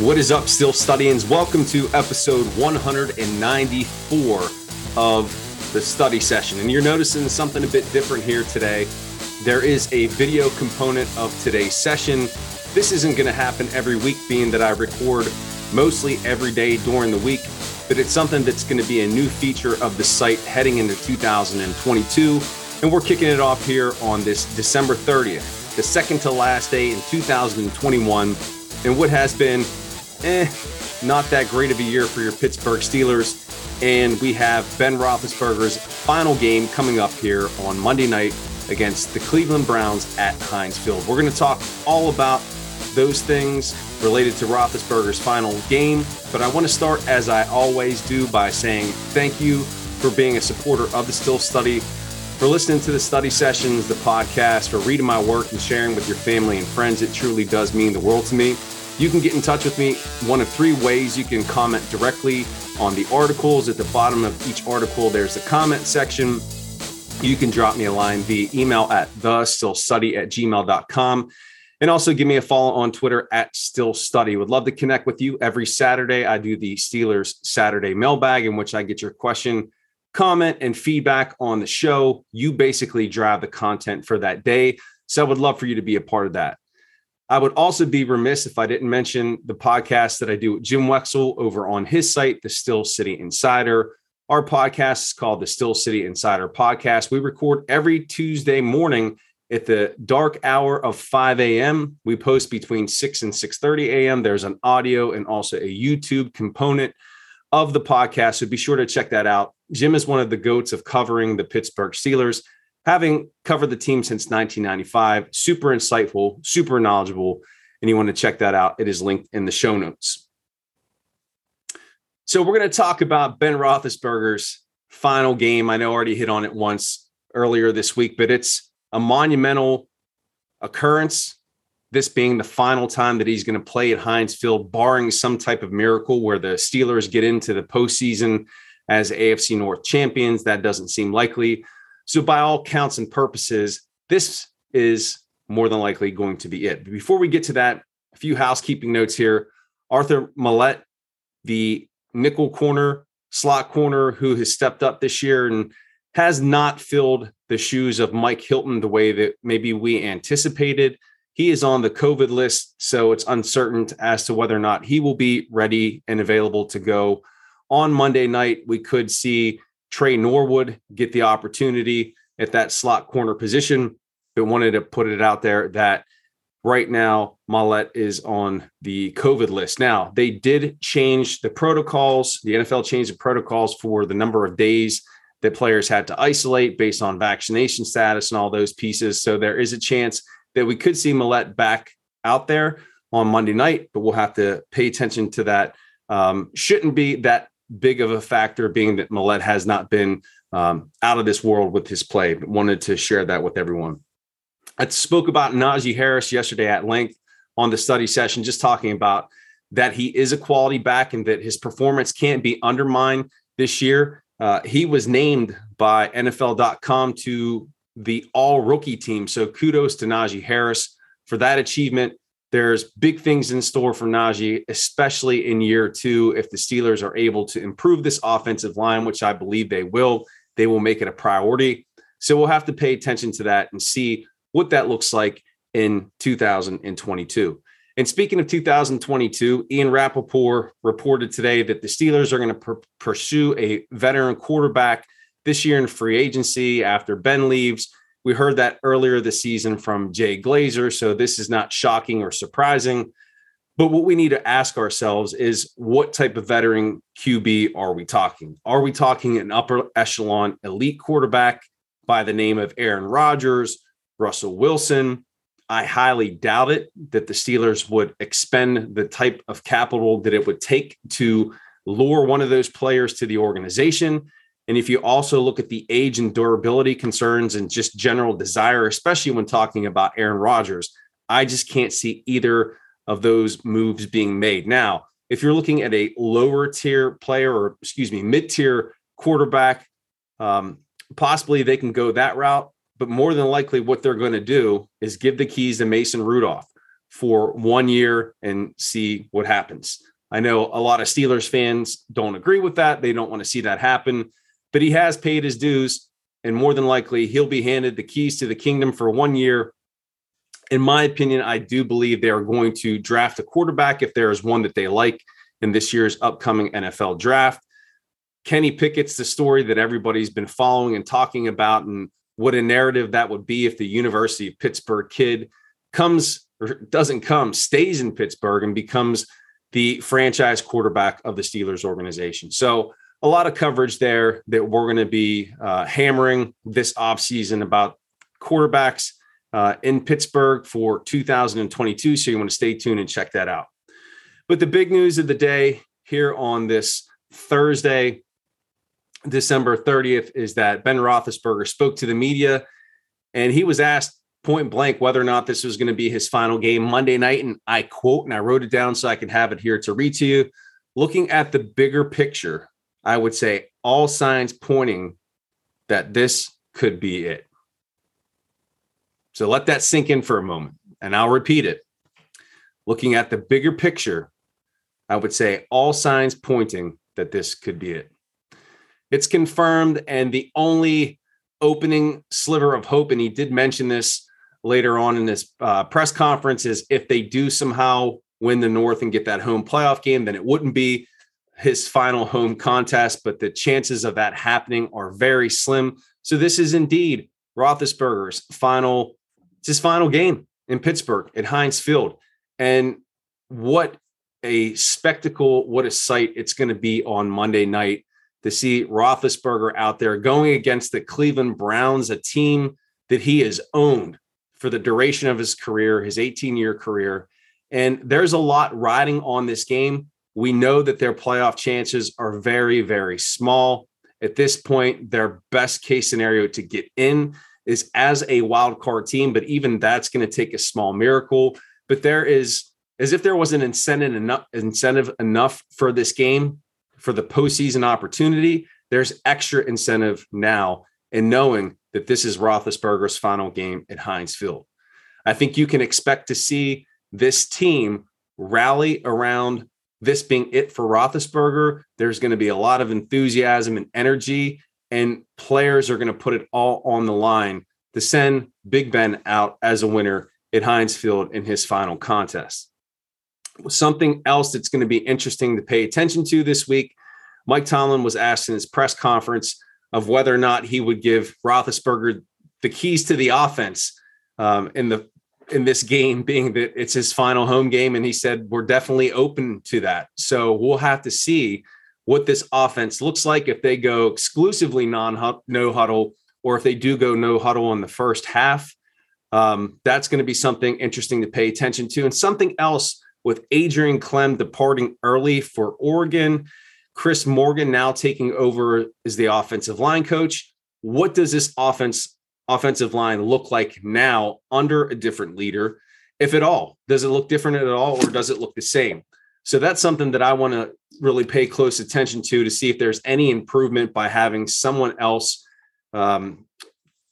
What is up, Steel Studians? Welcome to episode 194 of the study session. And you're noticing something a bit different here today. There is a video component of today's session. This isn't going to happen every week, being that I record mostly every day during the week, but it's something that's going to be a new feature of the site heading into 2022. And we're kicking it off here on this December 30th, the second to last day in 2021, and what has been eh, not that great of a year for your Pittsburgh Steelers. And we have Ben Roethlisberger's final game coming up here on Monday night against the Cleveland Browns at Heinz Field. We're going to talk all about those things related to Roethlisberger's final game. But I want to start, as I always do, by saying thank you for being a supporter of the Steel Study, for listening to the study sessions, the podcast, for reading my work and sharing with your family and friends. It truly does mean the world to me. You can get in touch with me one of three ways. You can comment directly on the articles. At the bottom of each article, there's a comment section. You can drop me a line via email at the steelstudy at gmail.com. And also give me a follow on Twitter at Steel Study. Would love to connect with you every Saturday. I do the Steelers Saturday mailbag, in which I get your question, comment, and feedback on the show. You basically drive the content for that day. So I would love for you to be a part of that. I would also be remiss if I didn't mention the podcast that I do with Jim Wexell over on his site, The Steel City Insider. Our podcast is called the Steel City Insider Podcast. We record every Tuesday morning at the dark hour of 5 a.m. We post between 6 and 6:30 a.m. There's an audio and also a YouTube component of the podcast. So be sure to check that out. Jim is one of the goats of covering the Pittsburgh Steelers having covered the team since 1995. Super insightful, super knowledgeable. And you want to check that out. It is linked in the show notes. So we're going to talk about Ben Roethlisberger's final game. I know I already hit on it once earlier this week, but it's a monumental occurrence. This being the final time that he's going to play at Heinz Field, barring some type of miracle where the Steelers get into the postseason as AFC North champions. That doesn't seem likely. So, by all counts and purposes, this is more than likely going to be it. But before we get to that, a few housekeeping notes here. Arthur Maulet, the nickel corner, slot corner, who has stepped up this year and has not filled the shoes of Mike Hilton the way that maybe we anticipated. He is on the COVID list, so it's uncertain as to whether or not he will be ready and available to go on Monday night. We could see Tre Norwood get the opportunity at that slot corner position, but wanted to put it out there that right now Maulet is on the COVID list. Now, they did change the protocols. The NFL changed the protocols for the number of days that players had to isolate based on vaccination status and all those pieces. So there is a chance that we could see Maulet back out there on Monday night, but we'll have to pay attention to that. Um, shouldn't be that big of a factor, being that Maulet has not been um, out of this world with his play. But wanted to share that with everyone. I spoke about Najee Harris yesterday at length on the study session, just talking about that he is a quality back and that his performance can't be undermined this year. Uh, he was named by NFL.com to the all rookie team. So kudos to Najee Harris for that achievement. There's big things in store for Najee, especially in year two. If the Steelers are able to improve this offensive line, which I believe they will, they will make it a priority. So we'll have to pay attention to that and see what that looks like in 2022. And speaking of 2022, Ian Rapoport reported today that the Steelers are going to pr- pursue a veteran quarterback this year in free agency after Ben leaves. We heard that earlier this season from Jay Glazer, so this is not shocking or surprising. But what we need to ask ourselves is what type of veteran QB are we talking? Are we talking an upper echelon elite quarterback by the name of Aaron Rodgers, Russell Wilson? I highly doubt it that the Steelers would expend the type of capital that it would take to lure one of those players to the organization. And if you also look at the age and durability concerns and just general desire, especially when talking about Aaron Rodgers, I just can't see either of those moves being made. Now, if you're looking at a lower tier player or, excuse me, mid tier quarterback, um, possibly they can go that route. But more than likely, what they're going to do is give the keys to Mason Rudolph. for one year and see what happens. I know a lot of Steelers fans don't agree with that. They don't want to see that happen, but he has paid his dues, and more than likely, he'll be handed the keys to the kingdom for one year. In my opinion, I do believe they are going to draft a quarterback if there is one that they like in this year's upcoming NFL draft. Kenny Pickett's the story that everybody's been following and talking about, and what a narrative that would be if the University of Pittsburgh kid comes or doesn't come, stays in Pittsburgh and becomes the franchise quarterback of the Steelers organization. So, a lot of coverage there that we're going to be uh, hammering this offseason about quarterbacks uh, in Pittsburgh for 2022. So, you want to stay tuned and check that out. But the big news of the day here on this Thursday, December 30th, is that Ben Roethlisberger spoke to the media and he was asked point blank whether or not this was going to be his final game Monday night. And I quote, and I wrote it down so I can have it here to read to you. Looking at the bigger picture, I would say all signs pointing that this could be it. So let that sink in for a moment, and I'll repeat it. Looking at the bigger picture, I would say all signs pointing that this could be it. It's confirmed, and the only opening sliver of hope, and he did mention this later on in this uh, press conference is if they do somehow win the North and get that home playoff game, then it wouldn't be his final home contest, but the chances of that happening are very slim. So this is indeed Roethlisberger's final, it's his final game in Pittsburgh at Heinz Field. And what a spectacle, what a sight it's going to be on Monday night to see Roethlisberger out there going against the Cleveland Browns, a team that he has owned for the duration of his career, his 18 year career. And there's a lot riding on this game. We know that their playoff chances are very, very small. At this point, their best case scenario to get in is as a wild card team, but even that's going to take a small miracle. But there is, as if there was an incentive enough, incentive enough for this game for the postseason opportunity. There's extra incentive now in knowing that this is Roethlisberger's final game at Heinz Field. I think you can expect to see this team rally around this being it for Roethlisberger. There's going to be a lot of enthusiasm and energy, and players are going to put it all on the line to send Big Ben out as a winner at Heinz Field in his final contest. Something else that's going to be interesting to pay attention to this week Mike Tomlin was asked in his press conference of whether or not he would give Roethlisberger the keys to the offense um, in the in this game, being that it's his final home game, and he said we're definitely open to that. So we'll have to see what this offense looks like if they go exclusively non no huddle or if they do go no huddle in the first half. Um, that's going to be something interesting to pay attention to, and something else with Adrian Klemm departing early for Oregon. Chris Morgan now taking over as the offensive line coach. What does this offense offensive line look like now under a different leader, if at all? Does it look different at all, or does it look the same? So that's something that I want to really pay close attention to to see if there's any improvement by having someone else um,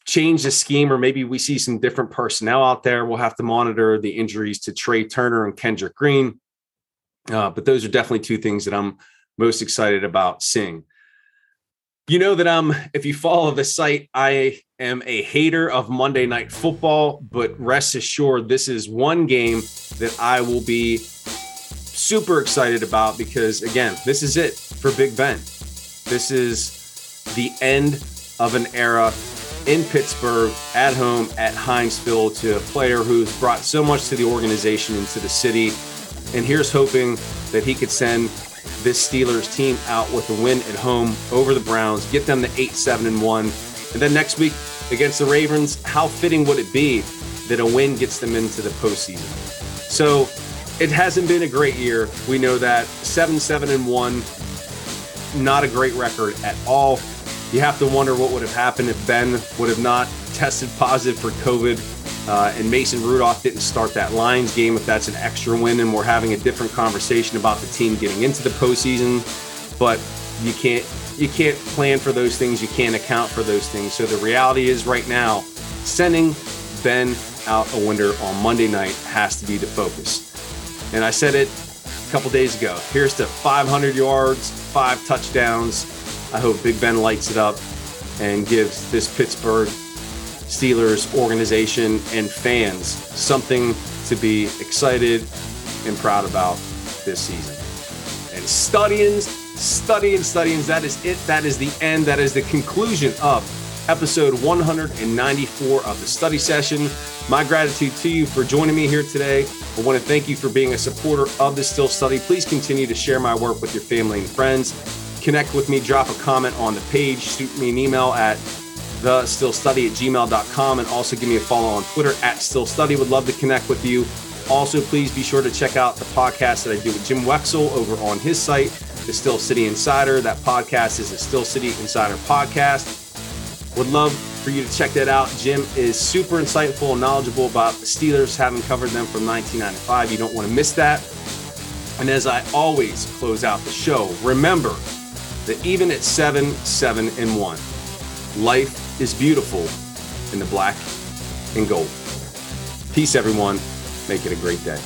change the scheme, or maybe we see some different personnel out there. We'll have to monitor the injuries to Trai Turner and Kendrick Green. Uh, but those are definitely two things that I'm most excited about seeing. You know that I'm, if you follow the site, I am a hater of Monday Night Football, but rest assured, this is one game that I will be super excited about because, again, this is it for Big Ben. This is the end of an era in Pittsburgh, at home, at Field, to a player who's brought so much to the organization and to the city. And here's hoping that he could send this Steelers team out with a win at home over the Browns, get them to 8 7 and 1. And then next week against the Ravens, how fitting would it be that a win gets them into the postseason? So it hasn't been a great year. We know that 7 7 and 1, not a great record at all. You have to wonder what would have happened if Ben would have not tested positive for COVID uh, and Mason Rudolph didn't start that Lions game, if that's an extra win, and we're having a different conversation about the team getting into the postseason. But you can't you can't plan for those things. You can't account for those things. So the reality is, right now, sending Ben out a winner on Monday night has to be the focus. And I said it a couple days ago. Here's to 500 yards, five touchdowns. I hope Big Ben lights it up and gives this Pittsburgh Steelers organization and fans something to be excited and proud about this season. And studying, studying, studying, that is it. That is the end. That is the conclusion of episode 194 of the study session. My gratitude to you for joining me here today. I want to thank you for being a supporter of the Steel Study. Please continue to share my work with your family and friends. Connect with me, drop a comment on the page, shoot me an email at the steel study at gmail.com and also give me a follow on Twitter at steel study. Would love to connect with you. Also, please be sure to check out the podcast that I do with Jim Wexell over on his site, The Steel City Insider. That podcast is the Steel City Insider podcast. Would love for you to check that out. Jim is super insightful and knowledgeable about the Steelers, having covered them from 1995. You don't want to miss that. And as I always close out the show, remember that even at seven, seven, and one, life is beautiful in the black and gold. Peace, everyone. Make it a great day.